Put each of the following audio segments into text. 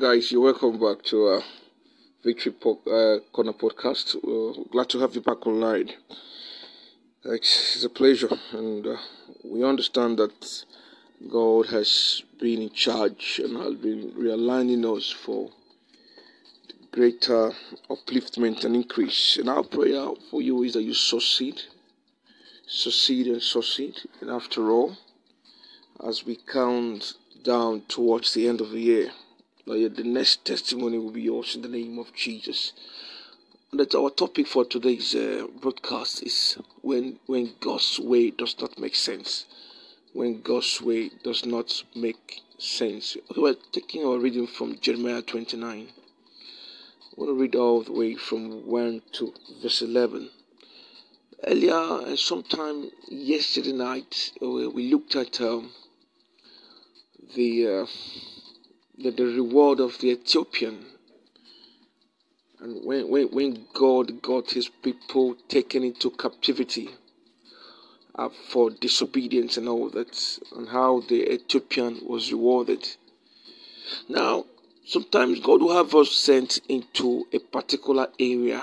Guys, you're welcome back to uh, Victory po- uh, Corner Podcast. Uh, glad to have you back online. It's, it's a pleasure, and uh, we understand that God has been in charge and has been realigning us for greater upliftment and increase. And our prayer for you is that you succeed, succeed, and succeed. And after all, as we count down towards the end of the year, that the next testimony will be yours in the name of Jesus. And that our topic for today's uh, broadcast is when when God's way does not make sense. When God's way does not make sense. We're taking our reading from Jeremiah 29. I want to read all the way from 1 to verse 11. Earlier, uh, sometime yesterday night, uh, we looked at um, the. Uh, the, the reward of the Ethiopian. And when, when, when God got his people taken into captivity uh, for disobedience and all that, and how the Ethiopian was rewarded. Now, sometimes God will have us sent into a particular area,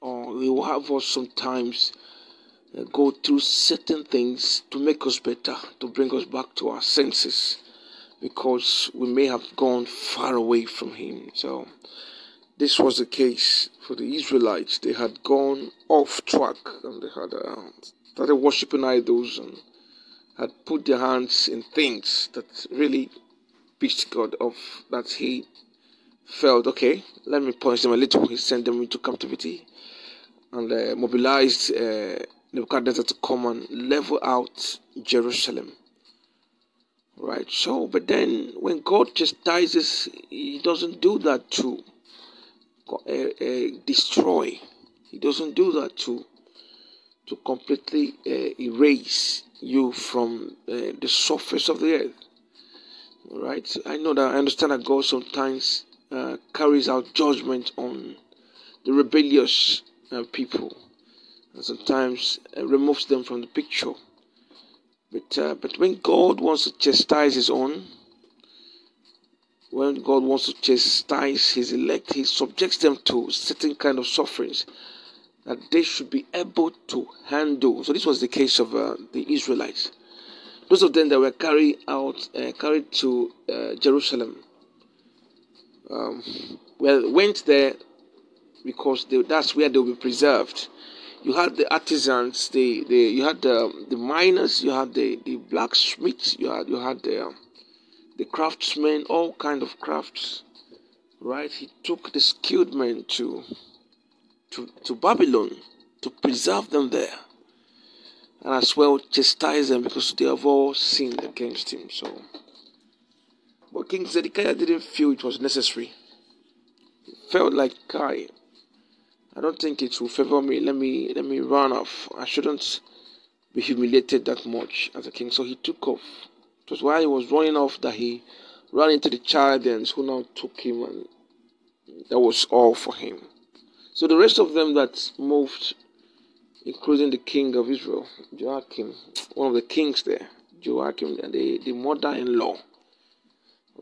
or He will have us sometimes uh, go through certain things to make us better, to bring us back to our senses because we may have gone far away from Him. So, this was the case for the Israelites. They had gone off track and they had uh, started worshipping idols and had put their hands in things that really pissed God off. That He felt, okay, let me punish them a little. He sent them into captivity and uh, mobilized uh, Nebuchadnezzar to come and level out Jerusalem. Right. So, but then when God chastises, He doesn't do that to uh, uh, destroy. He doesn't do that to to completely uh, erase you from the surface of the earth. Right. I know that I understand that God sometimes uh, carries out judgment on the rebellious uh, people, and sometimes removes them from the picture. But, uh, but when God wants to chastise His own, when God wants to chastise His elect, He subjects them to certain kind of sufferings that they should be able to handle. So this was the case of uh, the Israelites. Those of them that were carried out, uh, carried to uh, Jerusalem, um, well, went there because they, that's where they will be preserved you had the artisans, the, the you had the, um, the miners, you had the, the blacksmiths, you had you had the um, the craftsmen, all kind of crafts. Right? He took the skilled men to to, to Babylon to preserve them there. And as well chastise them because they have all sinned against him. So but King Zedekiah didn't feel it was necessary. He felt like Kai I don't think it will favor me. Let me let me run off. I shouldn't be humiliated that much as a king. So he took off. It was while he was running off that he ran into the Chaldeans who now took him and that was all for him. So the rest of them that moved, including the king of Israel, Joachim, one of the kings there, Joachim, and the, the mother-in-law,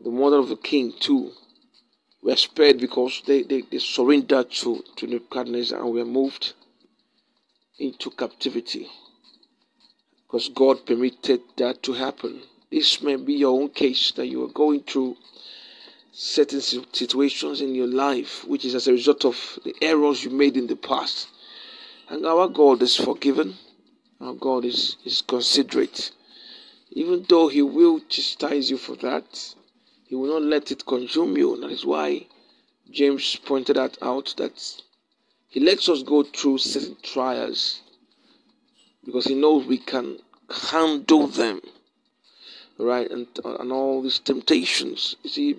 the mother of the king too, were spared because they, they, they surrendered to, to Nebuchadnezzar and were moved into captivity. Because God permitted that to happen. This may be your own case that you are going through certain situations in your life, which is as a result of the errors you made in the past. And our God is forgiven, our God is, is considerate. Even though He will chastise you for that, he will not let it consume you. That is why James pointed that out that he lets us go through certain trials because he knows we can handle them. Right? And, and all these temptations. You see,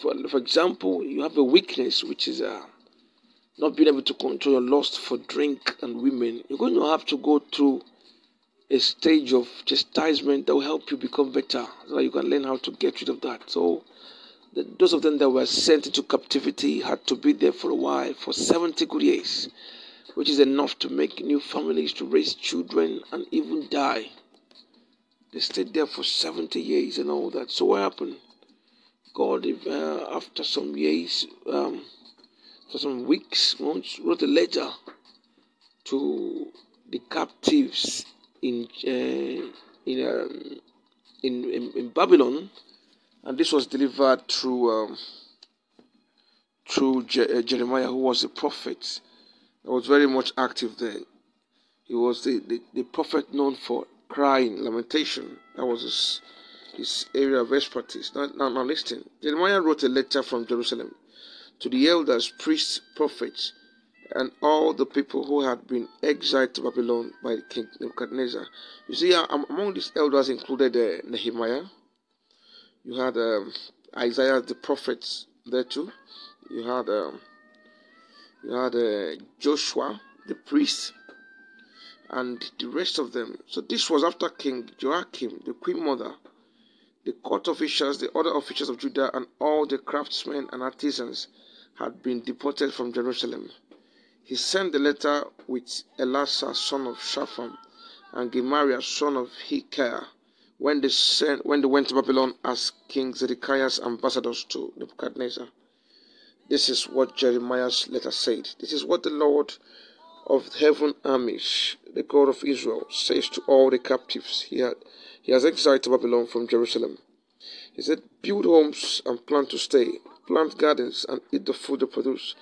for, for example, you have a weakness which is uh, not being able to control your lust for drink and women. You're going to have to go through a stage of chastisement that will help you become better so that you can learn how to get rid of that. So, the, those of them that were sent into captivity had to be there for a while, for 70 good years, which is enough to make new families, to raise children, and even die. They stayed there for 70 years and all that. So, what happened? God, uh, after some years, um, for some weeks, once wrote a letter to the captives in uh, in, um, in, in, in Babylon, and this was delivered through um, through Je- uh, Jeremiah, who was a prophet that was very much active there. He was the, the, the prophet known for crying, lamentation. That was his his area of expertise. Now, now, now listen. Jeremiah wrote a letter from Jerusalem to the elders, priests, prophets, and all the people who had been exiled to Babylon by King Nebuchadnezzar. You see, uh, among these elders included uh, Nehemiah. You had um, Isaiah the prophet there too. You had um, you had uh, Joshua the priest, and the rest of them. So this was after King Joachim, the queen mother, the court officials, the other officials of Judah, and all the craftsmen and artisans had been deported from Jerusalem. He sent the letter with Elasah, son of Shaphan, and Gemariah, son of Hilkiah, when they, sent, when they went to Babylon as King Zedekiah's ambassadors to Nebuchadnezzar. This is what Jeremiah's letter said. This is what the Lord of heaven armies, the God of Israel, says to all the captives he, had, he has exiled to Babylon from Jerusalem. He said, Build homes and plan to stay, plant gardens and eat the food they produce,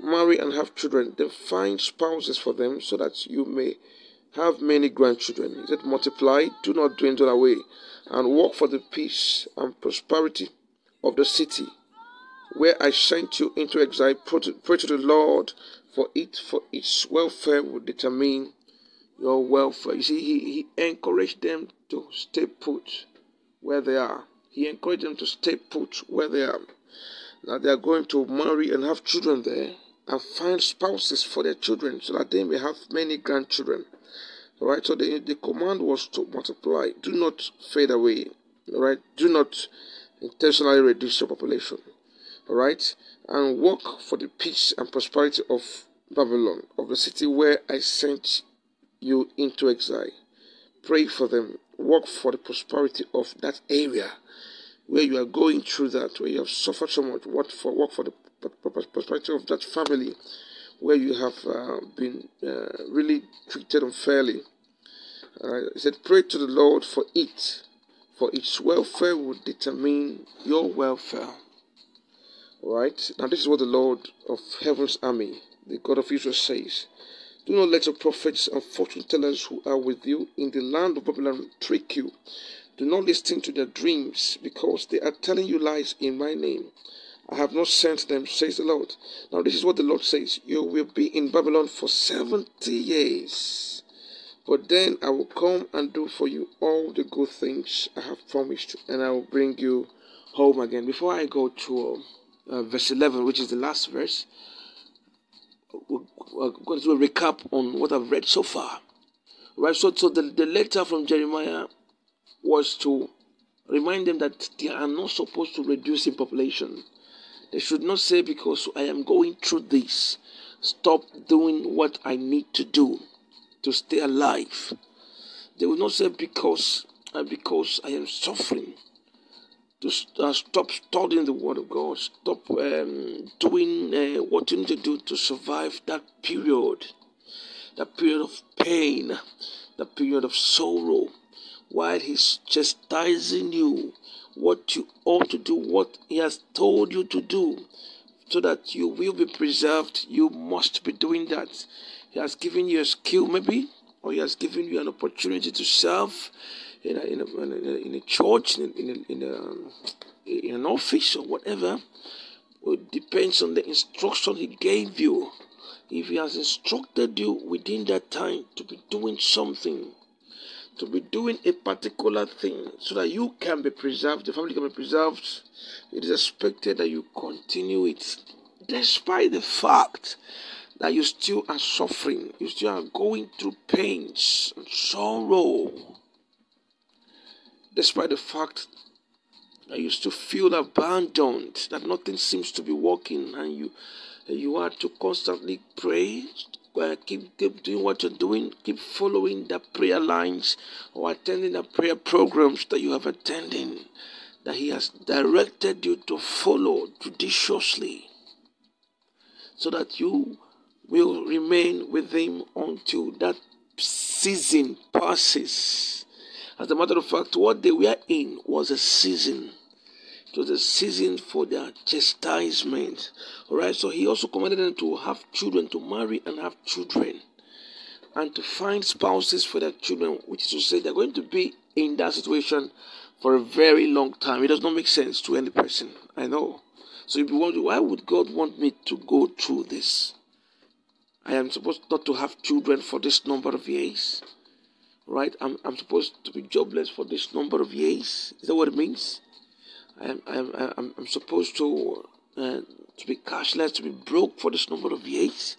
marry and have children, then find spouses for them so that you may have many grandchildren. He said, Multiply, do not dwindle away, and work for the peace and prosperity of the city where I sent you into exile. Pray to the Lord for it, for its welfare will determine your welfare. You see, he, he encouraged them to stay put where they are. He encouraged them to stay put where they are. Now they are going to marry and have children there and find spouses for their children so that they may have many grandchildren. All right, so the, the command was to multiply. Do not fade away. All right, do not intentionally reduce your population. All right, and work for the peace and prosperity of Babylon, of the city where I sent you into exile. Pray for them. Work for the prosperity of that area where you are going through that, where you have suffered so much. Work for work for the prosperity of that family where you have uh, been uh, really treated unfairly. Uh, he said, Pray to the Lord for it, for its welfare will determine your welfare. All right? Now, this is what the Lord of heaven's army, the God of Israel, says. Do not let your prophets and fortune tellers who are with you in the land of Babylon trick you. Do not listen to their dreams, because they are telling you lies in my name. I have not sent them, says the Lord. Now, this is what the Lord says You will be in Babylon for 70 years. But then I will come and do for you all the good things I have promised, and I will bring you home again. Before I go to uh, verse 11, which is the last verse, we're going to do a recap on what I've read so far. Right, so, so the, the letter from Jeremiah was to remind them that they are not supposed to reduce in population. They should not say, because I am going through this, stop doing what I need to do to stay alive. They will not say, because, uh, because I am suffering, to uh, stop studying the Word of God, stop um, doing uh, what you need to do to survive that period, that period of pain, that period of sorrow, while He's chastising you what you ought to do, what He has told you to do, so that you will be preserved. You must be doing that. He has given you a skill, maybe, or He has given you an opportunity to serve in a, in a, in a, in a church, in, a, in, a, in, an office, or whatever. It depends on the instruction He gave you. If He has instructed you within that time to be doing something, to be doing a particular thing so that you can be preserved, the family can be preserved. It is expected that you continue it despite the fact that you still are suffering, you still are going through pains and sorrow, despite the fact that you still feel abandoned, that nothing seems to be working, and you you are to constantly pray, uh, keep, keep doing what you're doing, keep following the prayer lines or attending the prayer programs that you have attending. that He has directed you to follow judiciously so that you will remain with Him until that season passes. As a matter of fact, what they were in was a season. It was a season for their chastisement. Alright, so he also commanded them to have children, to marry and have children, and to find spouses for their children, which is to say they're going to be in that situation for a very long time. It does not make sense to any person. I know. So if you wonder why would God want me to go through this? I am supposed not to have children for this number of years. Right? I'm, I'm supposed to be jobless for this number of years. Is that what it means? I am, I am, I'm, I'm supposed to uh, to be cashless, to be broke for this number of years.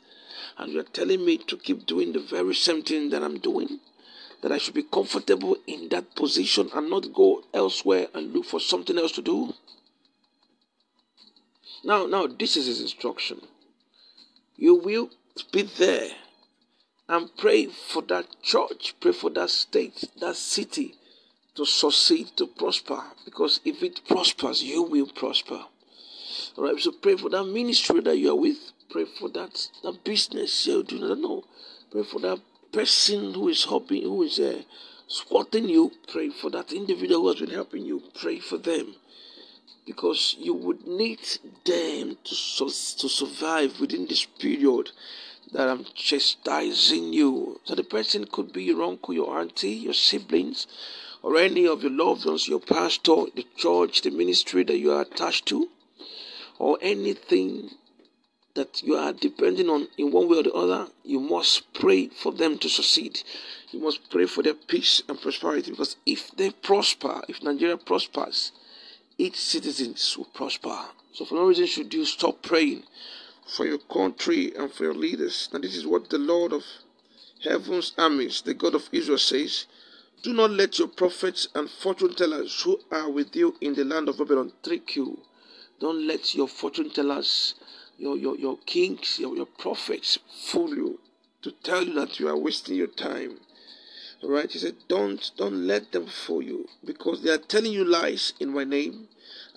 And you're telling me to keep doing the very same thing that I'm doing? That I should be comfortable in that position and not go elsewhere and look for something else to do? Now, now, this is his instruction. You will be there and pray for that church, pray for that state, that city to succeed, to prosper. Because if it prospers, you will prosper. All right, so pray for that ministry that you are with. Pray for that that business you're doing. Don't know. Pray for that person who is helping, who is uh, supporting you. Pray for that individual who has been helping you. Pray for them because you would need them to, to survive within this period that I'm chastising you. So the person could be your uncle, your auntie, your siblings, or any of your loved ones, your pastor, the church, the ministry that you are attached to, or anything that you are depending on in one way or the other, you must pray for them to succeed. You must pray for their peace and prosperity because if they prosper, if Nigeria prospers, its citizens will prosper. So, for no reason should you stop praying for your country and for your leaders. Now, this is what the Lord of heaven's armies, the God of Israel, says Do not let your prophets and fortune tellers who are with you in the land of Babylon trick you. Don't let your fortune tellers, your, your, your kings, your, your prophets fool you to tell you that you are wasting your time. All right, he said, "Don't, don't let them fool you, because they are telling you lies in my name.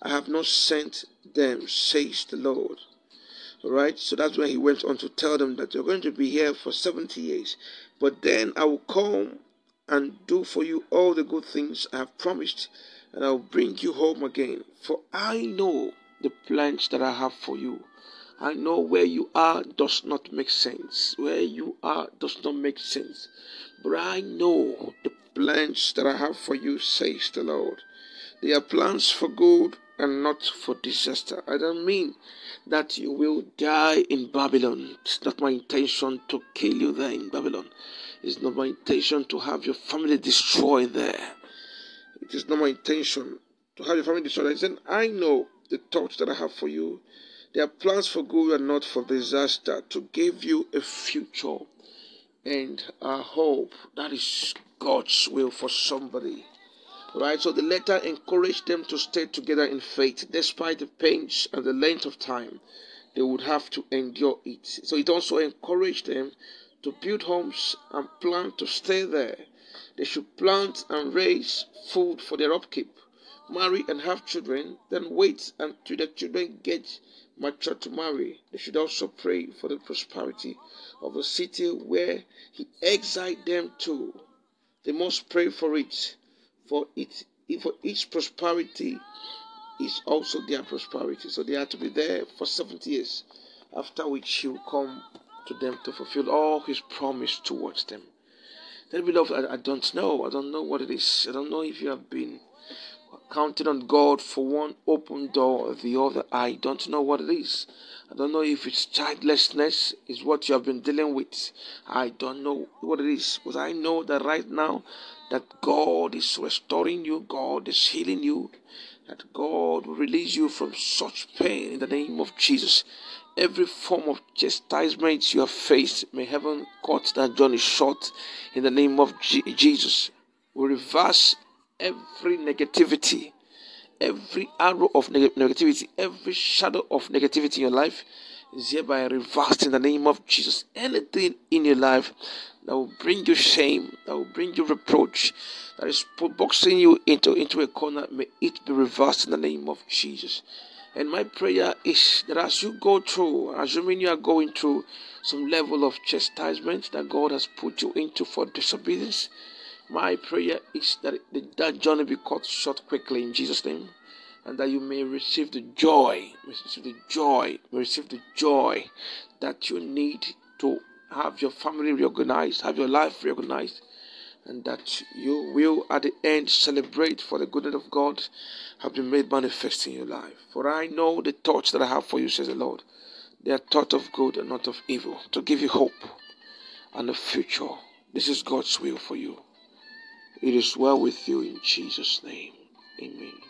I have not sent them," says the Lord. All right, so that's when he went on to tell them that you're going to be here for seventy years, but then I will come and do for you all the good things I have promised, and I will bring you home again. For I know the plans that I have for you I know where you are does not make sense. Where you are does not make sense. But I know the plans that I have for you, says the Lord. They are plans for good and not for disaster. I don't mean that you will die in Babylon. It's not my intention to kill you there in Babylon. It's not my intention to have your family destroyed there. It is not my intention to have your family destroyed. I said, I know the thoughts that I have for you they're plans for good and not for disaster, to give you a future and a hope. That is God's will for somebody. Right? So the letter encouraged them to stay together in faith despite the pains and the length of time they would have to endure it. So it also encouraged them to build homes and plan to stay there. They should plant and raise food for their upkeep, marry and have children, then wait until the children get mature to marry. They should also pray for the prosperity of the city where he exiled them to. They must pray for it, for it for each prosperity is also their prosperity. So they are to be there for 70 years, after which he will come to them to fulfill all his promise towards them. Then, beloved, I, I don't know. I don't know what it is. I don't know if you have been counting on God for one open door or the other. I don't know what it is. I don't know if it's childlessness is what you have been dealing with. I don't know what it is. But I know that right now that God is restoring you, God is healing you, that God will release you from such pain in the name of Jesus. Every form of chastisement you have faced, may heaven cut that journey short in the name of Jesus. We reverse every negativity, every arrow of neg- negativity, every shadow of negativity in your life is hereby reversed in the name of Jesus. Anything in your life that will bring you shame, that will bring you reproach, that is boxing you into, into a corner, may it be reversed in the name of Jesus. And my prayer is that as you go through, assuming you are going through some level of chastisement that God has put you into for disobedience, my prayer is that that journey be cut short quickly in Jesus' name and that you may receive the joy, receive the joy, receive the joy that you need to have your family reorganized, have your life reorganized, and that you will at the end celebrate for the goodness of God have been made manifest in your life. For I know the thoughts that I have for you, says the Lord. They are thoughts of good and not of evil, to give you hope and a future. This is God's will for you. It is well with you in Jesus' name. Amen.